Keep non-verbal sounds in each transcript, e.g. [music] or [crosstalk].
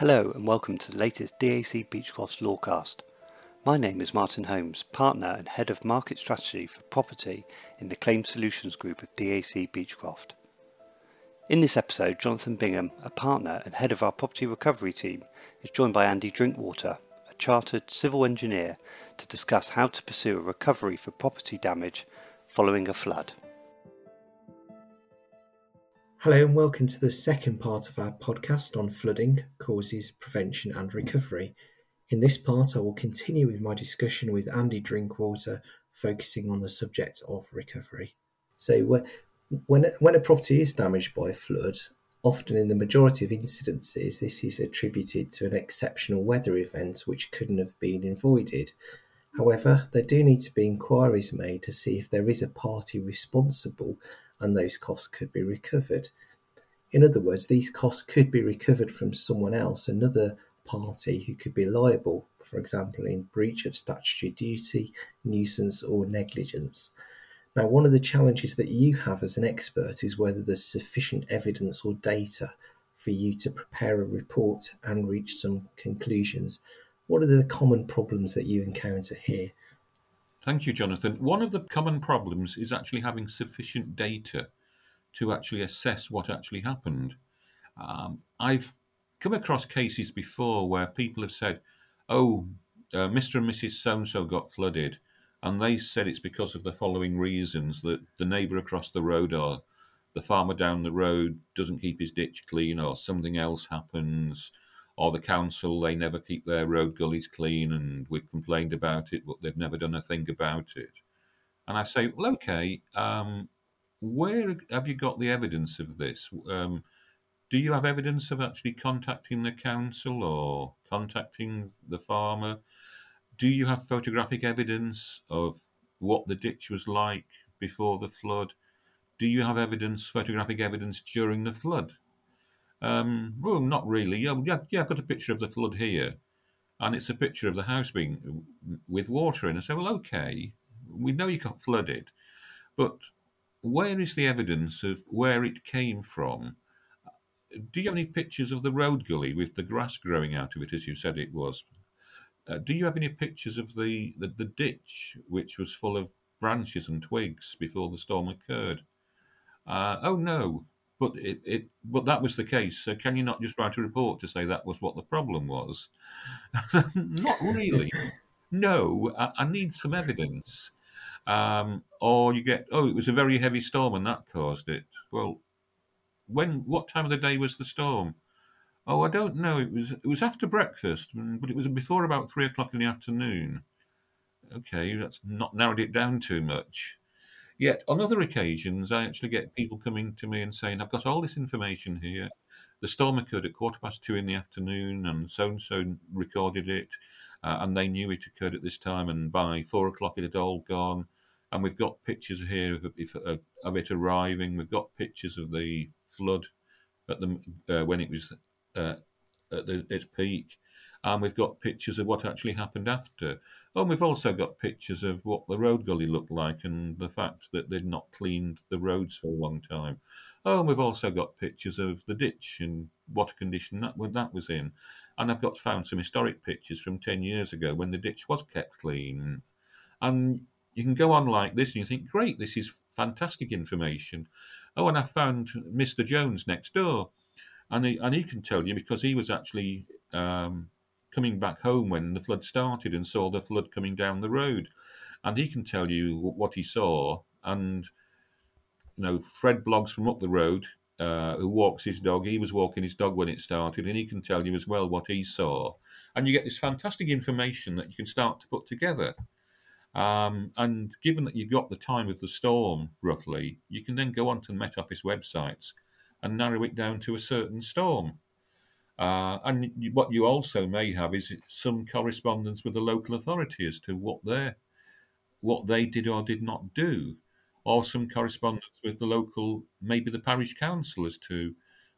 Hello and welcome to the latest DAC Beachcroft Lawcast. My name is Martin Holmes, partner and head of market strategy for property in the Claim Solutions Group of DAC Beachcroft. In this episode, Jonathan Bingham, a partner and head of our property recovery team, is joined by Andy Drinkwater, a chartered civil engineer, to discuss how to pursue a recovery for property damage following a flood. Hello and welcome to the second part of our podcast on flooding, causes, prevention and recovery. In this part, I will continue with my discussion with Andy Drinkwater, focusing on the subject of recovery. So, when, when a property is damaged by a flood, often in the majority of incidences, this is attributed to an exceptional weather event which couldn't have been avoided. However, there do need to be inquiries made to see if there is a party responsible and those costs could be recovered. In other words, these costs could be recovered from someone else, another party who could be liable, for example, in breach of statutory duty, nuisance, or negligence. Now, one of the challenges that you have as an expert is whether there's sufficient evidence or data for you to prepare a report and reach some conclusions. What are the common problems that you encounter here? Thank you, Jonathan. One of the common problems is actually having sufficient data to actually assess what actually happened. Um, I've come across cases before where people have said, oh, uh, Mr. and Mrs. So and so got flooded. And they said it's because of the following reasons that the neighbour across the road or the farmer down the road doesn't keep his ditch clean or something else happens or the council they never keep their road gullies clean and we've complained about it but they've never done a thing about it. And i say well okay um, where have you got the evidence of this? Um, do you have evidence of actually contacting the council or contacting the farmer? Do you have photographic evidence of what the ditch was like before the flood? Do you have evidence photographic evidence during the flood um, well, not really. Yeah, yeah, I've got a picture of the flood here, and it's a picture of the house being with water in. I say, well, okay, we know you got flooded, but where is the evidence of where it came from? Do you have any pictures of the road gully with the grass growing out of it, as you said it was? Uh, do you have any pictures of the, the, the ditch, which was full of branches and twigs before the storm occurred? Uh, oh no, but it, it but that was the case. So can you not just write a report to say that was what the problem was? [laughs] not really. no, I, I, need some evidence. Um, or you get oh, it was a very heavy storm and that caused it. Well, when what time of the day was the storm? Oh, I don't know. It was it was after breakfast, mm, but it was before about three o'clock in the afternoon. Okay, that's not narrowed it down too much. Yet on other occasions, I actually get people coming to me and saying, I've got all this information here. The storm occurred at quarter past two in the afternoon, and so and so recorded it, uh, and they knew it occurred at this time, and by four o'clock it had all gone. And we've got pictures here of, of, of it arriving. We've got pictures of the flood at the uh, when it was uh, at the, its peak, and we've got pictures of what actually happened after. Oh, and we've also got pictures of what the road gully looked like and the fact that they'd not cleaned the roads for a long time. Oh, and we've also got pictures of the ditch and what a condition that, that was in. And I've got found some historic pictures from 10 years ago when the ditch was kept clean. And you can go on like this and you think, great, this is fantastic information. Oh, and I found Mr. Jones next door. And he, and he can tell you because he was actually um, coming back home when the flood started and saw the flood coming down the road. And he can tell you what he saw. And, you know, Fred Bloggs from up the road, uh, who walks his dog, he was walking his dog when it started, and he can tell you as well what he saw. And you get this fantastic information that you can start to put together. Um, and given that you've got the time of the storm roughly, you can then go onto the Met Office websites and narrow it down to a certain storm. Uh, and what you also may have is some correspondence with the local authority as to what they what they did or did not do, or some correspondence with the local, maybe the parish council as to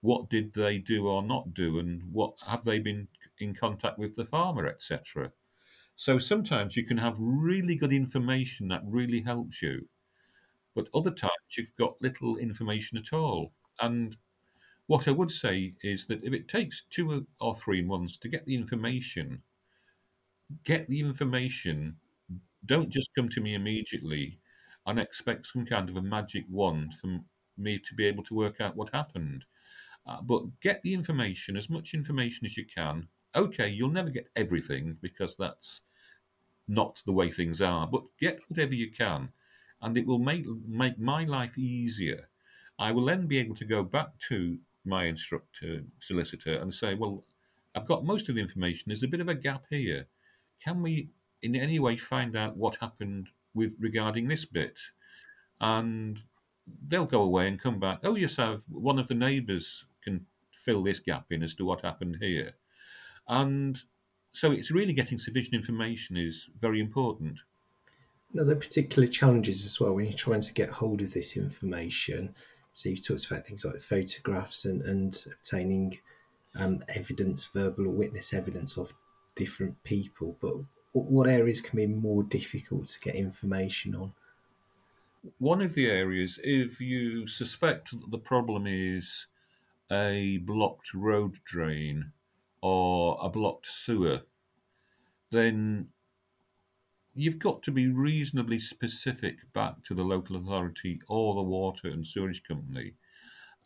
what did they do or not do, and what have they been in contact with the farmer, etc. So sometimes you can have really good information that really helps you, but other times you've got little information at all, and What I would say is that if it takes two or three months to get the information, get the information. Don't just come to me immediately and expect some kind of a magic wand for me to be able to work out what happened. Uh, but get the information, as much information as you can. Okay, you'll never get everything because that's not the way things are, but get whatever you can, and it will make make my life easier. I will then be able to go back to my instructor solicitor and say, well, I've got most of the information. There's a bit of a gap here. Can we, in any way, find out what happened with regarding this bit? And they'll go away and come back. Oh yes, I've one of the neighbours can fill this gap in as to what happened here, and so it's really getting sufficient information is very important. Now, there are particular challenges as well when you're trying to get hold of this information. So you've talked about things like photographs and, and obtaining um, evidence, verbal or witness evidence of different people. But what areas can be more difficult to get information on? One of the areas, if you suspect that the problem is a blocked road drain or a blocked sewer, then you've got to be reasonably specific back to the local authority or the water and sewage company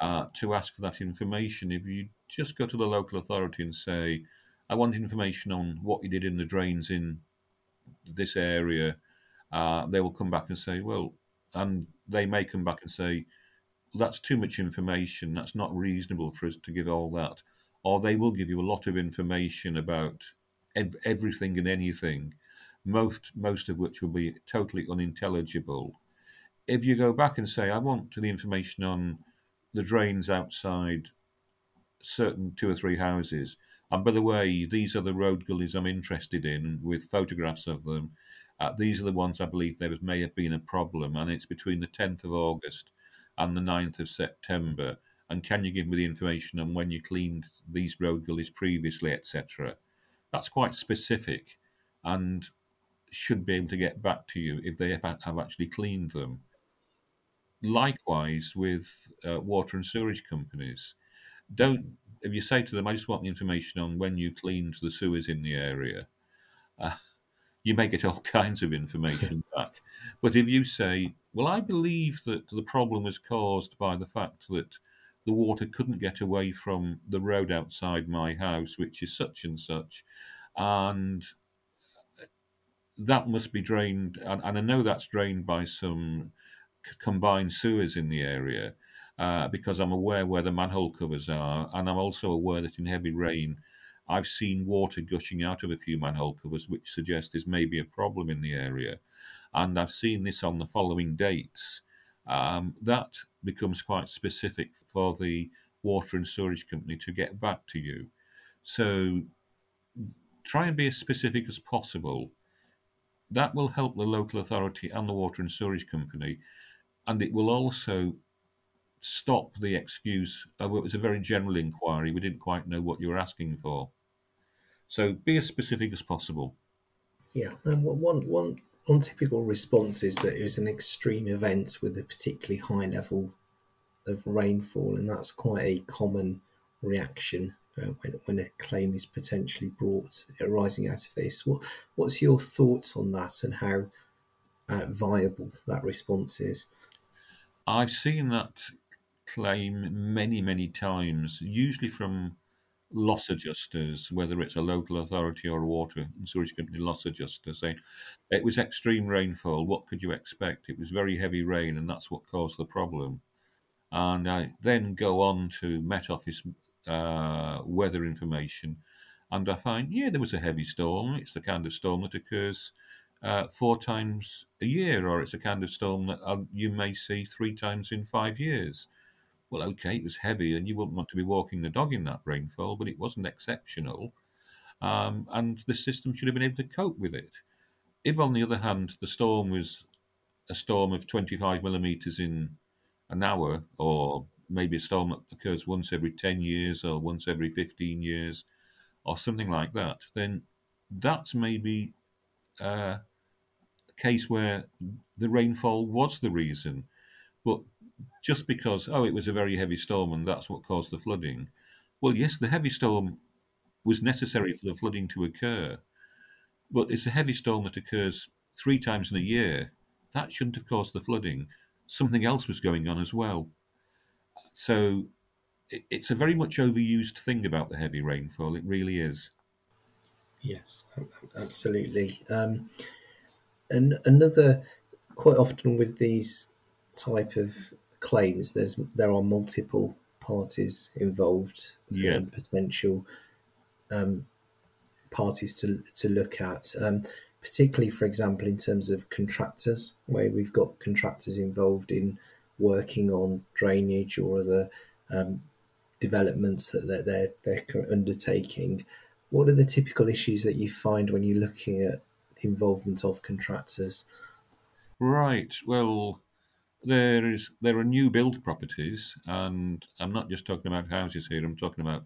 uh, to ask for that information. If you just go to the local authority and say, I want information on what you did in the drains in this area, uh, they will come back and say, well, and they may come back and say, that's too much information. That's not reasonable for us to give all that. Or they will give you a lot of information about ev- everything and anything most most of which will be totally unintelligible. If you go back and say, I want the information on the drains outside certain two or three houses, and by the way, these are the road gullies I'm interested in with photographs of them. Uh, these are the ones I believe there may have been a problem, and it's between the 10th of August and the 9th of September. And can you give me the information on when you cleaned these road gullies previously, etc.? That's quite specific, and should be able to get back to you if they have, have actually cleaned them. Likewise with uh, water and sewage companies. Don't if you say to them, "I just want the information on when you cleaned the sewers in the area," uh, you may get all [laughs] kinds of information [laughs] back. But if you say, "Well, I believe that the problem was caused by the fact that the water couldn't get away from the road outside my house, which is such and such," and that must be drained, and, and I know that's drained by some c- combined sewers in the area uh, because I'm aware where the manhole covers are, and I'm also aware that in heavy rain, I've seen water gushing out of a few manhole covers, which suggests there's maybe a problem in the area. And I've seen this on the following dates. Um, that becomes quite specific for the water and sewerage company to get back to you. So try and be as specific as possible that will help the local authority and the water and sewerage company, and it will also stop the excuse of it was a very general inquiry. We didn't quite know what you were asking for. So be as specific as possible. Yeah, and one one one typical response is that it was an extreme event with a particularly high level of rainfall, and that's quite a common reaction uh, when, when a claim is potentially brought arising out of this. What, what's your thoughts on that and how uh, viable that response is? I've seen that claim many, many times, usually from loss adjusters, whether it's a local authority or a water and sewage company loss adjuster, saying it was extreme rainfall. What could you expect? It was very heavy rain, and that's what caused the problem. And I then go on to Met Office uh, weather information, and I find, yeah, there was a heavy storm. It's the kind of storm that occurs uh, four times a year, or it's a kind of storm that uh, you may see three times in five years. Well, okay, it was heavy, and you wouldn't want to be walking the dog in that rainfall, but it wasn't exceptional, um, and the system should have been able to cope with it. If, on the other hand, the storm was a storm of 25 millimeters in an hour, or maybe a storm that occurs once every 10 years or once every 15 years or something like that, then that's maybe uh, a case where the rainfall was the reason. But just because oh it was a very heavy storm and that's what caused the flooding. Well, yes, the heavy storm was necessary for the flooding to occur, but it's a heavy storm that occurs three times in a year. That shouldn't have caused the flooding. Something else was going on as well. So it's a very much overused thing about the heavy rainfall. It really is. Yes, absolutely. Um, and another, quite often with these type of claims, there's there are multiple parties involved yeah. and potential um, parties to to look at. Um, particularly, for example, in terms of contractors, where we've got contractors involved in working on drainage or other um, developments that they're, they're, they're undertaking. What are the typical issues that you find when you're looking at the involvement of contractors? Right. Well, there is there are new build properties, and I'm not just talking about houses here. I'm talking about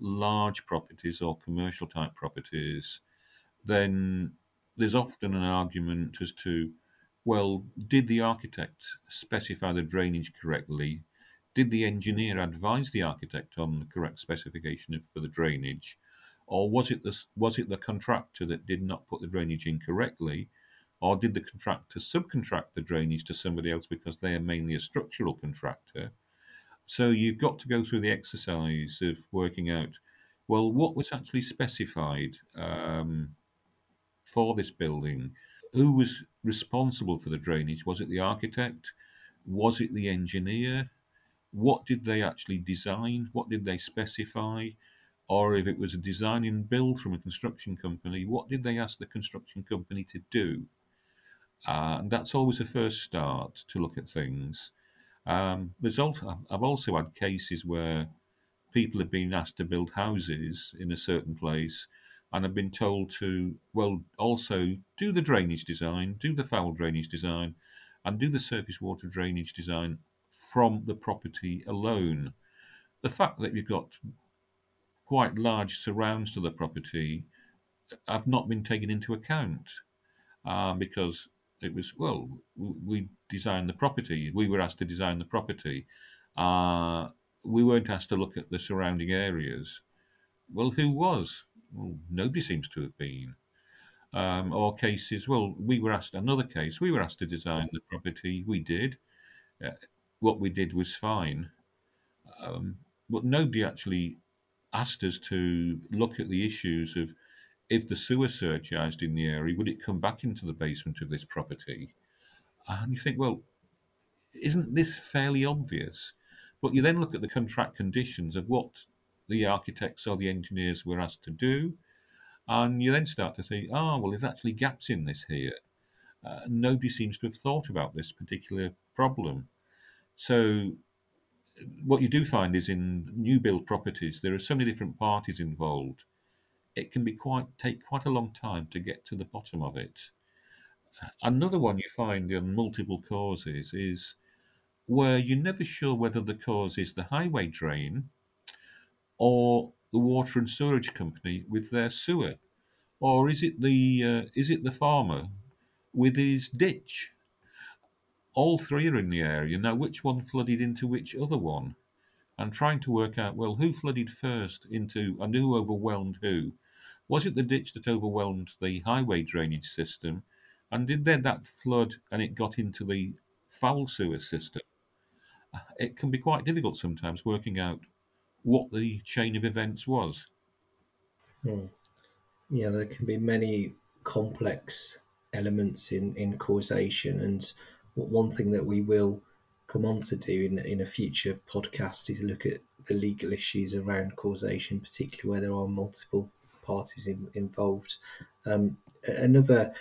large properties or commercial type properties. Then there's often an argument as to, well, did the architect specify the drainage correctly? Did the engineer advise the architect on the correct specification for the drainage? Or was it the, was it the contractor that did not put the drainage in correctly? Or did the contractor subcontract the drainage to somebody else because they are mainly a structural contractor? So you've got to go through the exercise of working out, well, what was actually specified um, for this building? Who was responsible for the drainage? Was it the architect? Was it the engineer? what did they actually design? What did they specify? Or if it was a design and build from a construction company, what did they ask the construction company to do? Uh, and that's always a first start to look at things. Um, there's also, I've also had cases where people have been asked to build houses in a certain place and have been told to, well, also do the drainage design, do the foul drainage design, and do the surface water drainage design from the property alone. The fact that you've got quite large surrounds to the property have not been taken into account uh, because it was, well, we designed the property. We were asked to design the property. Uh, we weren't asked to look at the surrounding areas. Well, who was? Well, nobody seems to have been. Um, or cases, well, we were asked, another case, we were asked to design the property. We did. Uh, what we did was fine. Um, but nobody actually asked us to look at the issues of if the sewer surcharged in the area, would it come back into the basement of this property? And you think, well, isn't this fairly obvious? But you then look at the contract conditions of what the architects or the engineers were asked to do, and you then start to think, oh, well, there's actually gaps in this here. Uh, nobody seems to have thought about this particular problem. So what you do find is in new build properties, there are so many different parties involved. It can be quite take quite a long time to get to the bottom of it. Another one you find in multiple causes is where you're never sure whether the cause is the highway drain or the water and sewerage company with their sewer, or is it the uh, is it the farmer with his ditch? all three are in the area. Now, which one flooded into which other one? And trying to work out, well, who flooded first into and who overwhelmed who? Was it the ditch that overwhelmed the highway drainage system? And did then that flood and it got into the foul sewer system? It can be quite difficult sometimes working out what the chain of events was. Hmm. Yeah, there can be many complex elements in, in causation and one thing that we will come on to do in, in a future podcast is look at the legal issues around causation, particularly where there are multiple parties in, involved. Um, another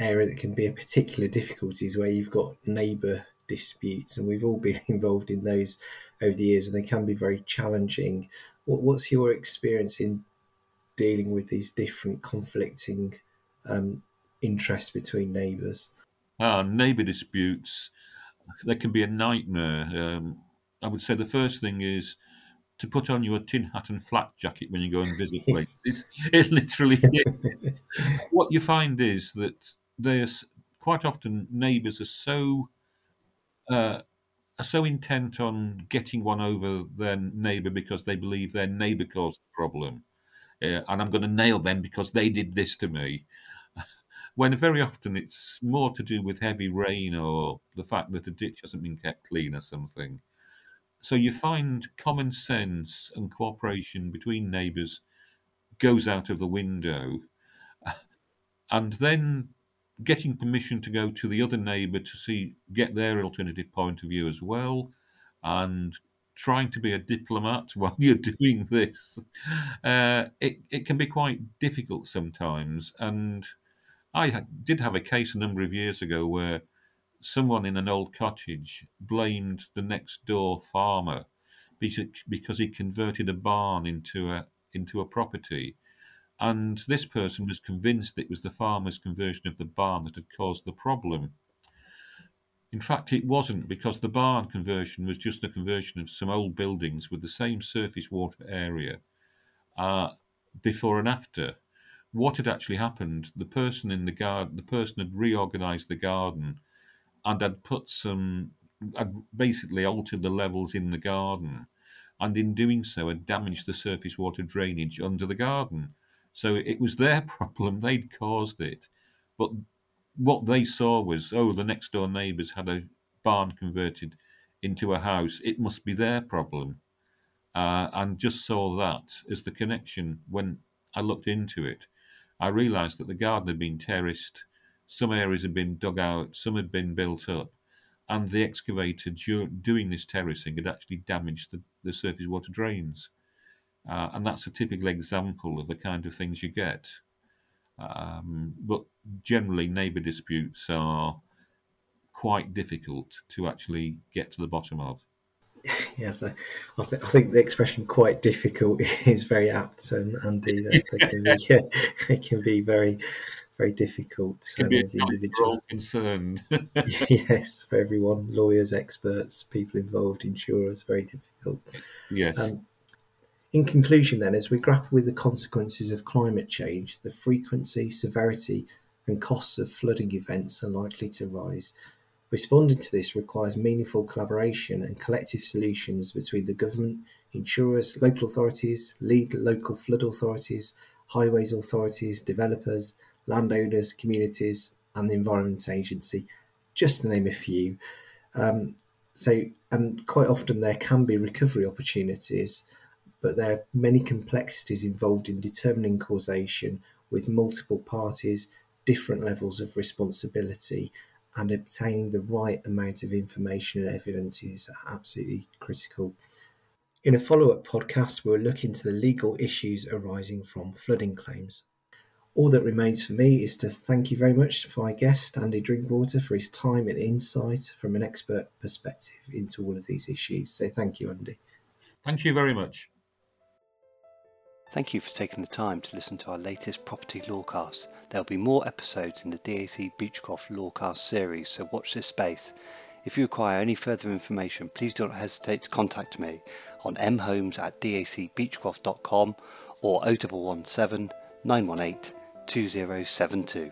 area that can be a particular difficulty is where you've got neighbour disputes, and we've all been [laughs] involved in those over the years, and they can be very challenging. What, what's your experience in dealing with these different conflicting um, interests between neighbours? uh, neighbour disputes, they can be a nightmare. Um, I would say the first thing is to put on your tin hat and flak jacket when you go and visit [laughs] places. it literally is. what you find is that there's quite often neighbours are so uh, are so intent on getting one over their neighbour because they believe their neighbour caused the problem, uh, and I'm going to nail them because they did this to me. [laughs] when very often it's more to do with heavy rain or the fact that a ditch hasn't been kept clean or something. So you find common sense and cooperation between neighbours goes out of the window, [laughs] and then getting permission to go to the other neighbour to see get their alternative point of view as well, and trying to be a diplomat [laughs] while you're doing this, uh, it it can be quite difficult sometimes. And I did have a case a number of years ago where someone in an old cottage blamed the next door farmer because he converted a barn into a into a property and this person was convinced it was the farmer's conversion of the barn that had caused the problem. In fact, it wasn't because the barn conversion was just a conversion of some old buildings with the same surface water area uh, before and after. What had actually happened? The person in the garden, the person had reorganized the garden and had put some, had basically altered the levels in the garden, and in doing so had damaged the surface water drainage under the garden. So it was their [laughs] problem, they'd caused it. But what they saw was, oh, the next door neighbours had a barn converted into a house. It must be their problem. Uh, and just saw that as the connection when I looked into it. I realised that the garden had been terraced, some areas had been dug out, some had been built up, and the excavator doing this terracing had actually damaged the, the surface water drains. Uh, and that's a typical example of the kind of things you get. Um, but generally, neighbour disputes are quite difficult to actually get to the bottom of. [laughs] yes, I, I, th- I, think the expression "quite difficult" [laughs] is very apt, um, Andy. They, they [laughs] can be, yeah, they can be very, very difficult um, with individuals. Concerned. yes, for everyone, lawyers, experts, people involved, insurers, very difficult. Yes. Um, in conclusion, then, as we grapple with the consequences of climate change, the frequency, severity, and costs of flooding events are likely to rise. Responding to this requires meaningful collaboration and collective solutions between the government, insurers, local authorities, lead local flood authorities, highways authorities, developers, landowners, communities, and the Environment Agency, just to name a few. Um, so, and quite often there can be recovery opportunities but there are many complexities involved in determining causation with multiple parties, different levels of responsibility, and obtaining the right amount of information and evidence is absolutely critical. In a follow up podcast, we'll look into the legal issues arising from flooding claims. All that remains for me is to thank you very much to my guest, Andy Drinkwater, for his time and insight from an expert perspective into all of these issues. So, thank you, Andy. Thank you very much. Thank you for taking the time to listen to our latest property lawcast. There'll be more episodes in the DAC Beachcroft Lawcast series, so watch this space. If you require any further information, please don't hesitate to contact me on mhomes at dacbeachcroft.com or 0117 918 2072.